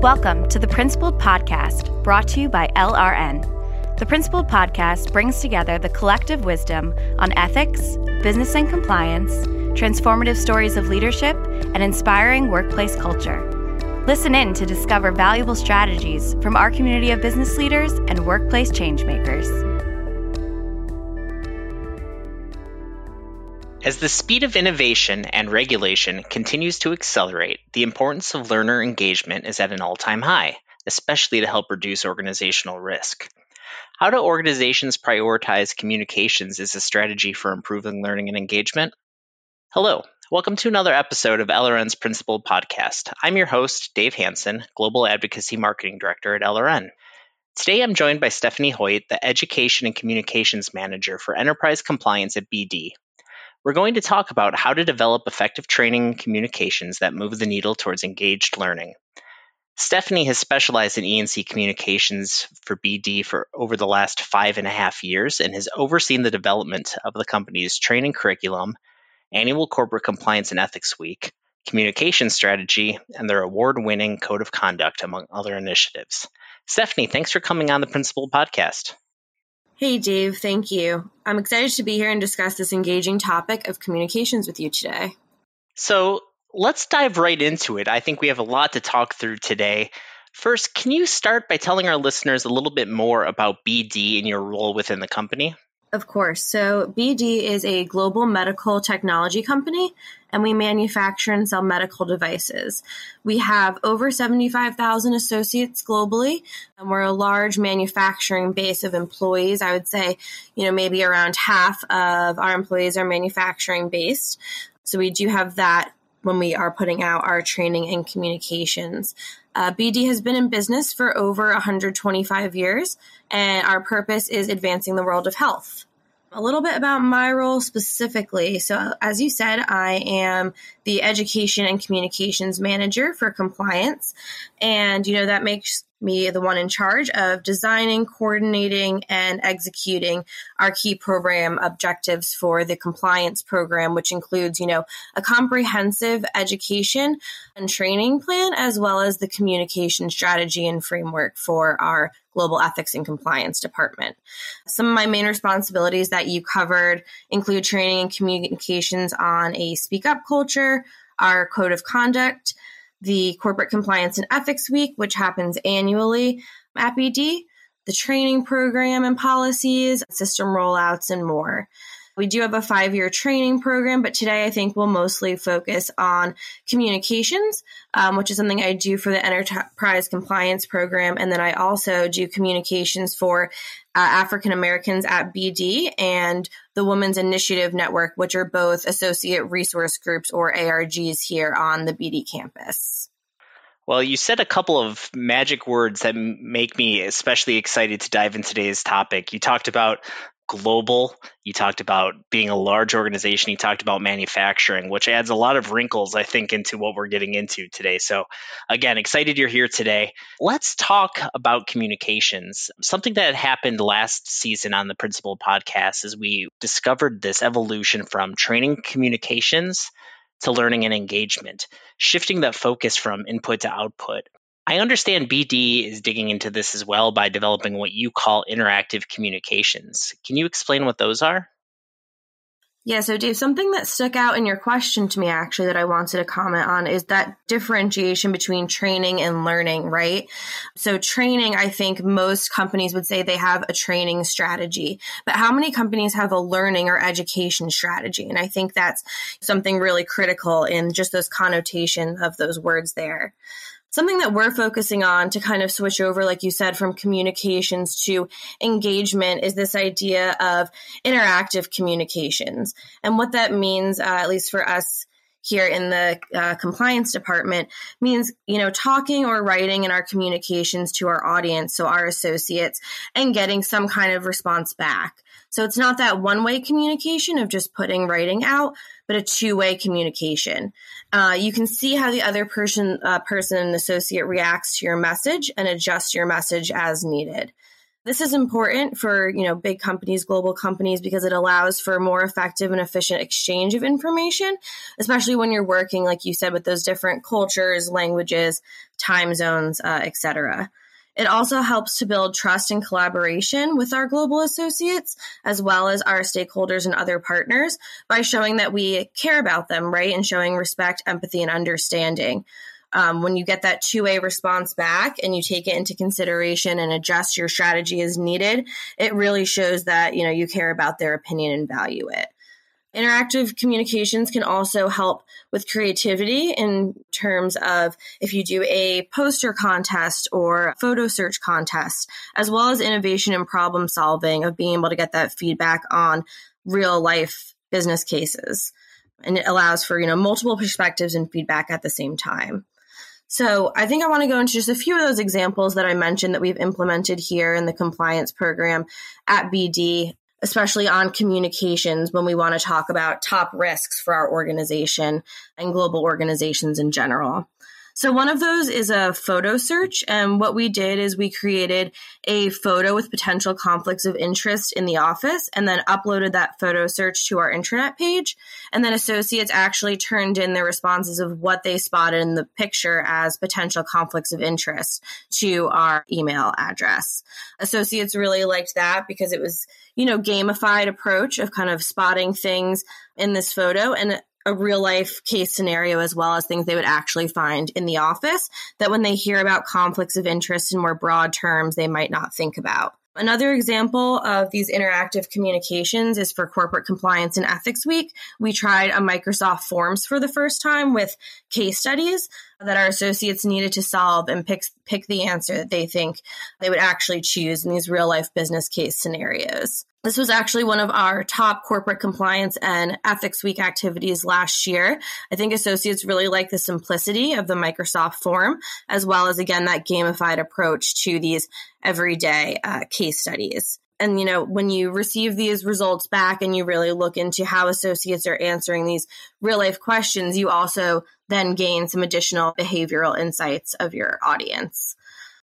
Welcome to the Principled Podcast, brought to you by LRN. The Principled Podcast brings together the collective wisdom on ethics, business and compliance, transformative stories of leadership, and inspiring workplace culture. Listen in to discover valuable strategies from our community of business leaders and workplace changemakers. As the speed of innovation and regulation continues to accelerate, the importance of learner engagement is at an all time high, especially to help reduce organizational risk. How do organizations prioritize communications as a strategy for improving learning and engagement? Hello, welcome to another episode of LRN's Principled Podcast. I'm your host, Dave Hansen, Global Advocacy Marketing Director at LRN. Today I'm joined by Stephanie Hoyt, the Education and Communications Manager for Enterprise Compliance at BD, we're going to talk about how to develop effective training and communications that move the needle towards engaged learning. Stephanie has specialized in E&C communications for BD for over the last five and a half years and has overseen the development of the company's training curriculum, annual corporate compliance and ethics week, communication strategy, and their award winning code of conduct, among other initiatives. Stephanie, thanks for coming on the Principled Podcast. Hey, Dave, thank you. I'm excited to be here and discuss this engaging topic of communications with you today. So, let's dive right into it. I think we have a lot to talk through today. First, can you start by telling our listeners a little bit more about BD and your role within the company? Of course. So, BD is a global medical technology company, and we manufacture and sell medical devices. We have over 75,000 associates globally, and we're a large manufacturing base of employees. I would say, you know, maybe around half of our employees are manufacturing based. So, we do have that when we are putting out our training and communications. Uh, BD has been in business for over 125 years, and our purpose is advancing the world of health. A little bit about my role specifically. So, as you said, I am the education and communications manager for compliance. And, you know, that makes me the one in charge of designing, coordinating, and executing our key program objectives for the compliance program, which includes, you know, a comprehensive education and training plan, as well as the communication strategy and framework for our global ethics and compliance department. Some of my main responsibilities that you covered include training and communications on a speak up culture, our code of conduct, the Corporate Compliance and Ethics Week, which happens annually at BD, the training program and policies, system rollouts, and more. We do have a five year training program, but today I think we'll mostly focus on communications, um, which is something I do for the enterprise compliance program. And then I also do communications for uh, African Americans at BD and the Women's Initiative Network, which are both associate resource groups or ARGs here on the BD campus. Well, you said a couple of magic words that make me especially excited to dive into today's topic. You talked about global. You talked about being a large organization. You talked about manufacturing, which adds a lot of wrinkles, I think, into what we're getting into today. So, again, excited you're here today. Let's talk about communications. Something that happened last season on the Principled podcast is we discovered this evolution from training communications to learning and engagement, shifting that focus from input to output. I understand BD is digging into this as well by developing what you call interactive communications. Can you explain what those are? Yeah, so Dave, something that stuck out in your question to me actually that I wanted to comment on is that differentiation between training and learning, right? So, training, I think most companies would say they have a training strategy, but how many companies have a learning or education strategy? And I think that's something really critical in just those connotations of those words there something that we're focusing on to kind of switch over, like you said, from communications to engagement is this idea of interactive communications. And what that means, uh, at least for us here in the uh, compliance department, means, you know, talking or writing in our communications to our audience, so our associates, and getting some kind of response back. So it's not that one way communication of just putting writing out, but a two way communication. Uh, you can see how the other person, uh, person and associate reacts to your message and adjust your message as needed. This is important for, you know, big companies, global companies because it allows for more effective and efficient exchange of information, especially when you're working like you said with those different cultures, languages, time zones, uh, etc. It also helps to build trust and collaboration with our global associates, as well as our stakeholders and other partners by showing that we care about them, right? And showing respect, empathy, and understanding. Um, when you get that two way response back and you take it into consideration and adjust your strategy as needed, it really shows that you know you care about their opinion and value it. Interactive communications can also help with creativity in terms of if you do a poster contest or photo search contest, as well as innovation and problem solving of being able to get that feedback on real life business cases. And it allows for, you know, multiple perspectives and feedback at the same time. So I think I want to go into just a few of those examples that I mentioned that we've implemented here in the compliance program at BD especially on communications when we want to talk about top risks for our organization and global organizations in general. So one of those is a photo search. And what we did is we created a photo with potential conflicts of interest in the office and then uploaded that photo search to our intranet page. And then associates actually turned in their responses of what they spotted in the picture as potential conflicts of interest to our email address. Associates really liked that because it was, you know, gamified approach of kind of spotting things in this photo. And a real life case scenario as well as things they would actually find in the office that when they hear about conflicts of interest in more broad terms, they might not think about. Another example of these interactive communications is for Corporate Compliance and Ethics Week. We tried a Microsoft Forms for the first time with case studies that our associates needed to solve and pick pick the answer that they think they would actually choose in these real life business case scenarios. This was actually one of our top corporate compliance and ethics week activities last year. I think associates really like the simplicity of the Microsoft form, as well as again that gamified approach to these everyday uh, case studies and you know when you receive these results back and you really look into how associates are answering these real life questions you also then gain some additional behavioral insights of your audience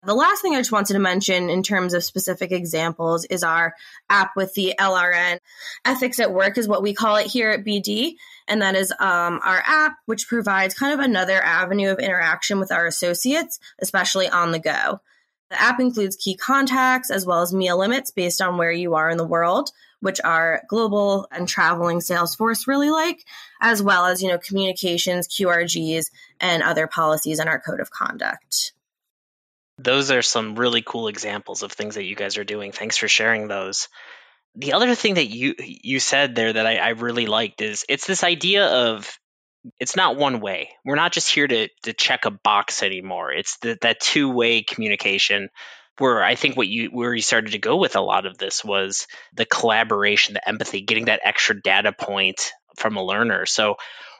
the last thing I just wanted to mention in terms of specific examples is our app with the LRN. Ethics at Work is what we call it here at BD. And that is um, our app, which provides kind of another avenue of interaction with our associates, especially on the go. The app includes key contacts as well as meal limits based on where you are in the world, which our global and traveling Salesforce really like, as well as, you know, communications, QRGs, and other policies in our code of conduct. Those are some really cool examples of things that you guys are doing. Thanks for sharing those. The other thing that you you said there that I, I really liked is it's this idea of it's not one way. We're not just here to to check a box anymore. It's the, that two way communication. Where I think what you where you started to go with a lot of this was the collaboration, the empathy, getting that extra data point from a learner. So,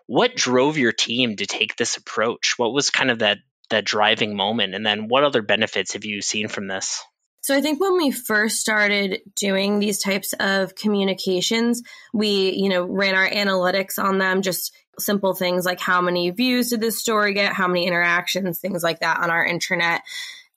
what drove your team to take this approach? What was kind of that that driving moment, and then what other benefits have you seen from this? So I think when we first started doing these types of communications, we, you know, ran our analytics on them, just simple things like how many views did this story get, how many interactions, things like that on our intranet.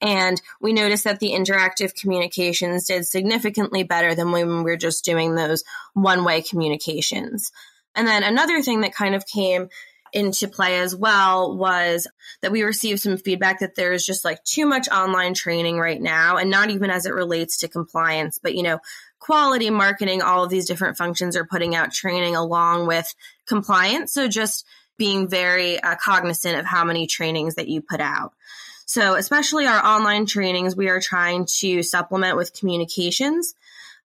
And we noticed that the interactive communications did significantly better than when we were just doing those one way communications. And then another thing that kind of came into play as well was that we received some feedback that there's just like too much online training right now and not even as it relates to compliance but you know quality marketing all of these different functions are putting out training along with compliance. So just being very uh, cognizant of how many trainings that you put out. So especially our online trainings we are trying to supplement with communications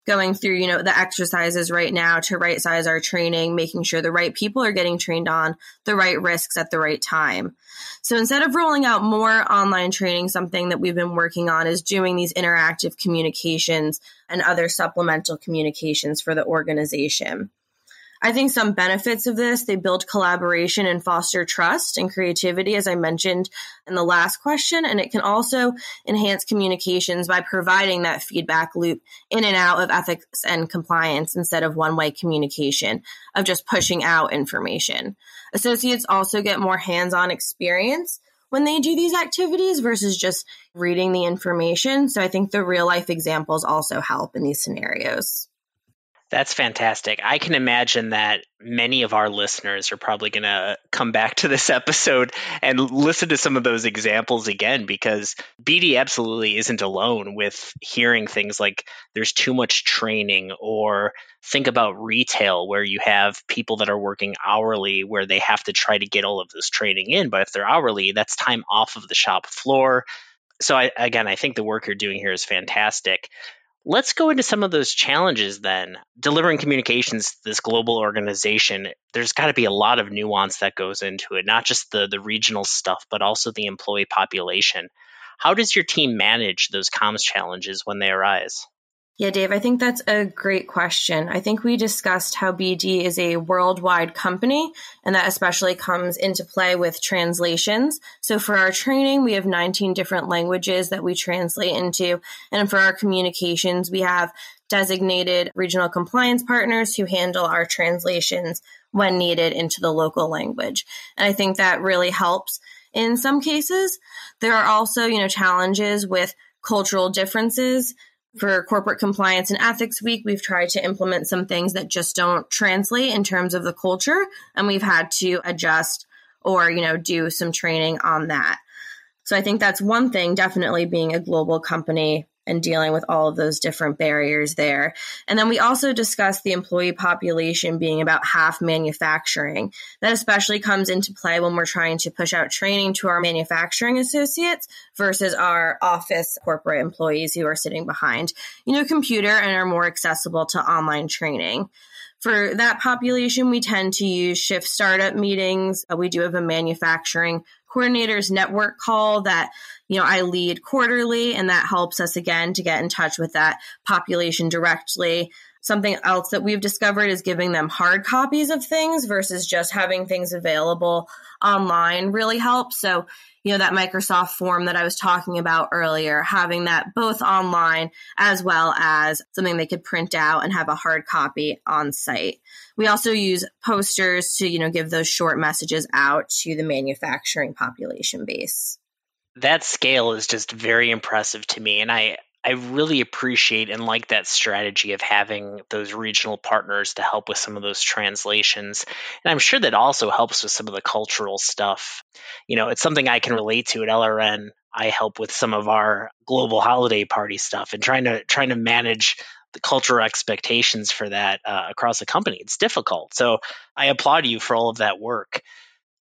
going through, you know, the exercises right now to right size our training, making sure the right people are getting trained on the right risks at the right time. So instead of rolling out more online training, something that we've been working on is doing these interactive communications and other supplemental communications for the organization. I think some benefits of this, they build collaboration and foster trust and creativity, as I mentioned in the last question. And it can also enhance communications by providing that feedback loop in and out of ethics and compliance instead of one way communication of just pushing out information. Associates also get more hands on experience when they do these activities versus just reading the information. So I think the real life examples also help in these scenarios. That's fantastic. I can imagine that many of our listeners are probably going to come back to this episode and listen to some of those examples again because BD absolutely isn't alone with hearing things like there's too much training or think about retail where you have people that are working hourly where they have to try to get all of this training in. But if they're hourly, that's time off of the shop floor. So, I, again, I think the work you're doing here is fantastic. Let's go into some of those challenges then. Delivering communications to this global organization, there's got to be a lot of nuance that goes into it, not just the, the regional stuff, but also the employee population. How does your team manage those comms challenges when they arise? Yeah, Dave, I think that's a great question. I think we discussed how BD is a worldwide company, and that especially comes into play with translations. So for our training, we have 19 different languages that we translate into. And for our communications, we have designated regional compliance partners who handle our translations when needed into the local language. And I think that really helps in some cases. There are also, you know, challenges with cultural differences for corporate compliance and ethics week we've tried to implement some things that just don't translate in terms of the culture and we've had to adjust or you know do some training on that. So i think that's one thing definitely being a global company and dealing with all of those different barriers there. And then we also discussed the employee population being about half manufacturing. That especially comes into play when we're trying to push out training to our manufacturing associates versus our office corporate employees who are sitting behind, you know, computer and are more accessible to online training. For that population, we tend to use shift startup meetings. We do have a manufacturing coordinators network call that you know I lead quarterly and that helps us again to get in touch with that population directly something else that we've discovered is giving them hard copies of things versus just having things available online really helps so you know, that Microsoft form that I was talking about earlier, having that both online as well as something they could print out and have a hard copy on site. We also use posters to, you know, give those short messages out to the manufacturing population base. That scale is just very impressive to me. And I, I really appreciate and like that strategy of having those regional partners to help with some of those translations. And I'm sure that also helps with some of the cultural stuff. You know, it's something I can relate to at LRN. I help with some of our global holiday party stuff and trying to trying to manage the cultural expectations for that uh, across the company. It's difficult. So I applaud you for all of that work.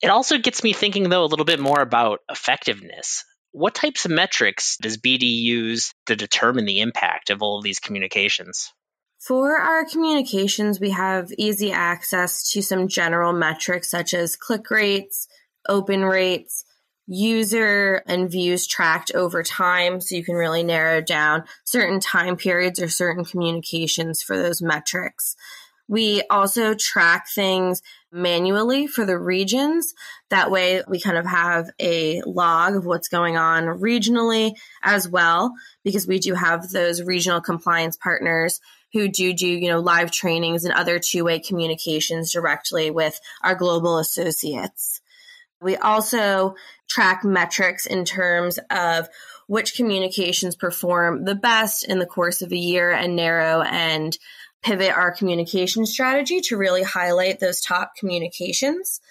It also gets me thinking, though, a little bit more about effectiveness. What types of metrics does BD use to determine the impact of all of these communications? For our communications, we have easy access to some general metrics such as click rates, open rates, user and views tracked over time. So you can really narrow down certain time periods or certain communications for those metrics. We also track things manually for the regions. That way, we kind of have a log of what's going on regionally as well, because we do have those regional compliance partners who do do, you know, live trainings and other two way communications directly with our global associates. We also track metrics in terms of which communications perform the best in the course of a year and narrow and pivot our communication strategy to really highlight those top communications.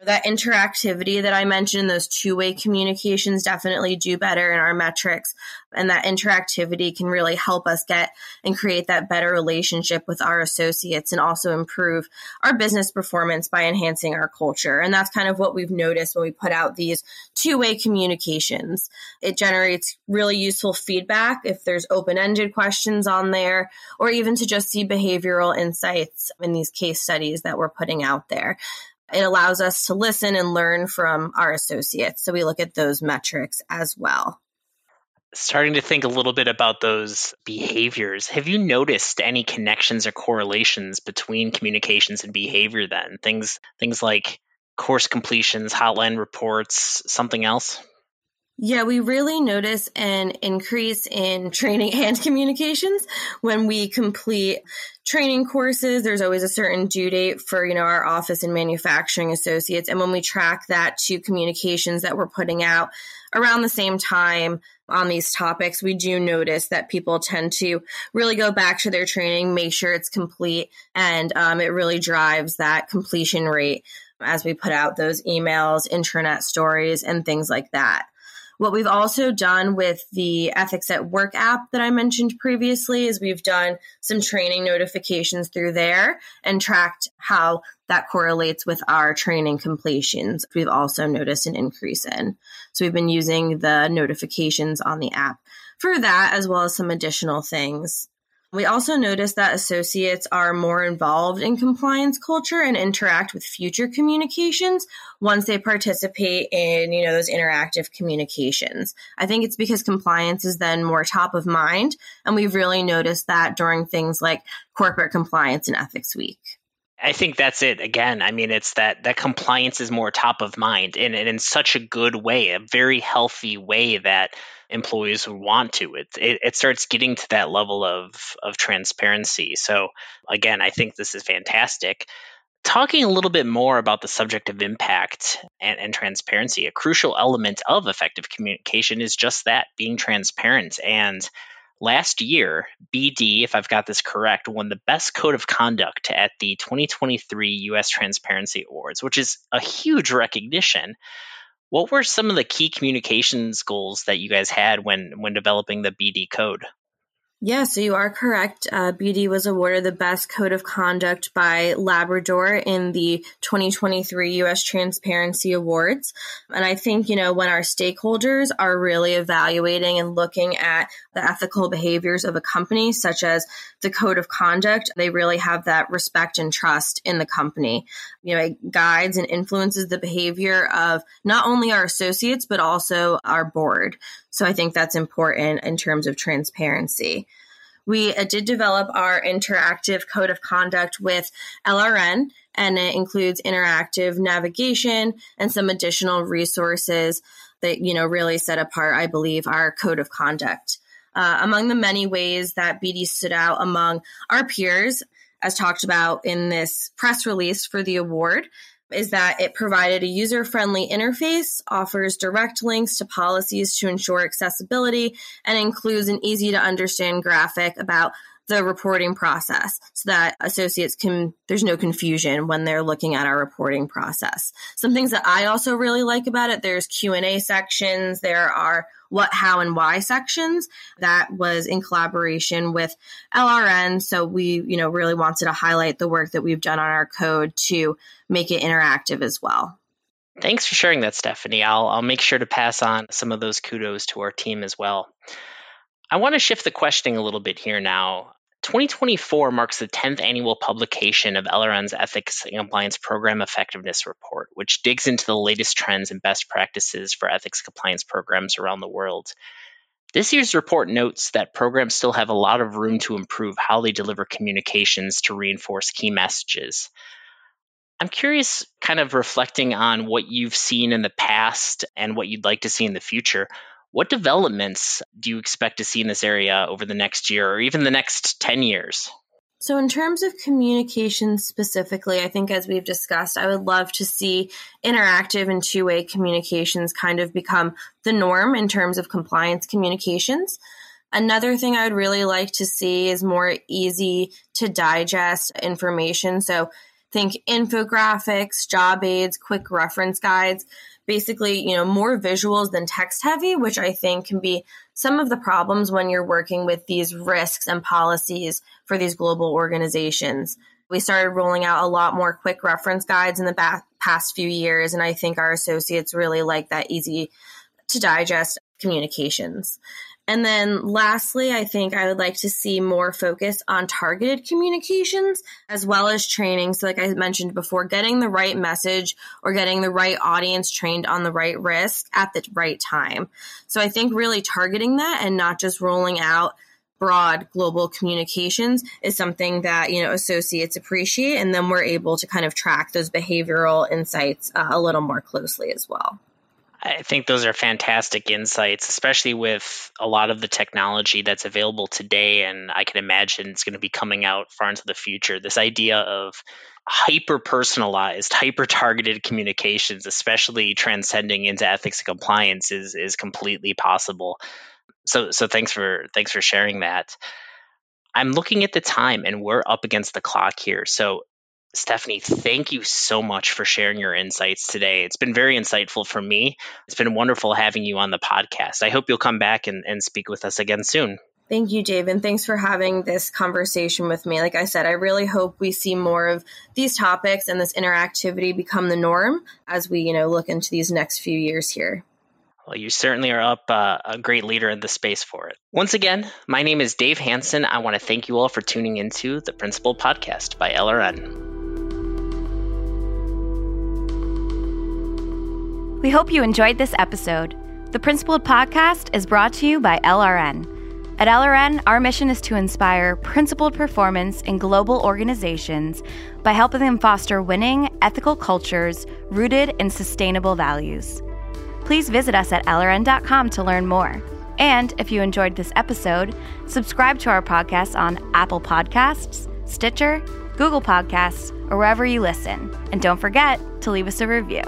That interactivity that I mentioned, those two way communications definitely do better in our metrics. And that interactivity can really help us get and create that better relationship with our associates and also improve our business performance by enhancing our culture. And that's kind of what we've noticed when we put out these two way communications. It generates really useful feedback if there's open ended questions on there, or even to just see behavioral insights in these case studies that we're putting out there. It allows us to listen and learn from our associates. So we look at those metrics as well. Starting to think a little bit about those behaviors. Have you noticed any connections or correlations between communications and behavior then? Things things like course completions, hotline reports, something else? Yeah, we really notice an increase in training and communications when we complete training courses. There's always a certain due date for, you know, our office and manufacturing associates. And when we track that to communications that we're putting out around the same time on these topics, we do notice that people tend to really go back to their training, make sure it's complete, and um, it really drives that completion rate as we put out those emails, intranet stories, and things like that. What we've also done with the Ethics at Work app that I mentioned previously is we've done some training notifications through there and tracked how that correlates with our training completions. We've also noticed an increase in. So we've been using the notifications on the app for that as well as some additional things. We also notice that associates are more involved in compliance culture and interact with future communications once they participate in, you know, those interactive communications. I think it's because compliance is then more top of mind. And we've really noticed that during things like corporate compliance and ethics week. I think that's it. Again, I mean, it's that that compliance is more top of mind, and, and in such a good way, a very healthy way that employees would want to. It, it, it starts getting to that level of of transparency. So again, I think this is fantastic. Talking a little bit more about the subject of impact and, and transparency, a crucial element of effective communication is just that being transparent and Last year, BD, if I've got this correct, won the best code of conduct at the 2023 US Transparency Awards, which is a huge recognition. What were some of the key communications goals that you guys had when when developing the BD code? Yeah, so you are correct. Uh, BD was awarded the best code of conduct by Labrador in the 2023 U.S. Transparency Awards. And I think, you know, when our stakeholders are really evaluating and looking at the ethical behaviors of a company, such as the code of conduct, they really have that respect and trust in the company. You know, it guides and influences the behavior of not only our associates, but also our board. So I think that's important in terms of transparency. We uh, did develop our interactive code of conduct with LRN, and it includes interactive navigation and some additional resources that you know really set apart, I believe, our code of conduct. Uh, among the many ways that BD stood out among our peers, as talked about in this press release for the award, is that it provided a user friendly interface, offers direct links to policies to ensure accessibility, and includes an easy to understand graphic about the reporting process so that associates can there's no confusion when they're looking at our reporting process. Some things that i also really like about it there's q&a sections there are what how and why sections. That was in collaboration with lrn so we you know really wanted to highlight the work that we've done on our code to make it interactive as well. Thanks for sharing that stephanie. I'll, I'll make sure to pass on some of those kudos to our team as well. I want to shift the questioning a little bit here now. 2024 marks the 10th annual publication of LRN's Ethics and Compliance Program Effectiveness Report, which digs into the latest trends and best practices for ethics compliance programs around the world. This year's report notes that programs still have a lot of room to improve how they deliver communications to reinforce key messages. I'm curious, kind of reflecting on what you've seen in the past and what you'd like to see in the future. What developments do you expect to see in this area over the next year or even the next 10 years? So, in terms of communication specifically, I think as we've discussed, I would love to see interactive and two way communications kind of become the norm in terms of compliance communications. Another thing I would really like to see is more easy to digest information. So, think infographics, job aids, quick reference guides basically, you know, more visuals than text heavy, which I think can be some of the problems when you're working with these risks and policies for these global organizations. We started rolling out a lot more quick reference guides in the past few years, and I think our associates really like that easy to digest communications. And then lastly, I think I would like to see more focus on targeted communications as well as training. So, like I mentioned before, getting the right message or getting the right audience trained on the right risk at the right time. So, I think really targeting that and not just rolling out broad global communications is something that you know associates appreciate and then we're able to kind of track those behavioral insights uh, a little more closely as well I think those are fantastic insights, especially with a lot of the technology that's available today. And I can imagine it's going to be coming out far into the future. This idea of hyper personalized, hyper targeted communications, especially transcending into ethics and compliance, is, is completely possible. So, so thanks for thanks for sharing that. I'm looking at the time and we're up against the clock here. So Stephanie, thank you so much for sharing your insights today. It's been very insightful for me. It's been wonderful having you on the podcast. I hope you'll come back and, and speak with us again soon. Thank you, Dave, and thanks for having this conversation with me. Like I said, I really hope we see more of these topics and this interactivity become the norm as we, you know, look into these next few years here. Well, you certainly are up uh, a great leader in the space for it. Once again, my name is Dave Hansen. I want to thank you all for tuning into the Principled Podcast by LRN. We hope you enjoyed this episode. The Principled Podcast is brought to you by LRN. At LRN, our mission is to inspire principled performance in global organizations by helping them foster winning, ethical cultures rooted in sustainable values. Please visit us at LRN.com to learn more. And if you enjoyed this episode, subscribe to our podcast on Apple Podcasts, Stitcher, Google Podcasts, or wherever you listen. And don't forget to leave us a review.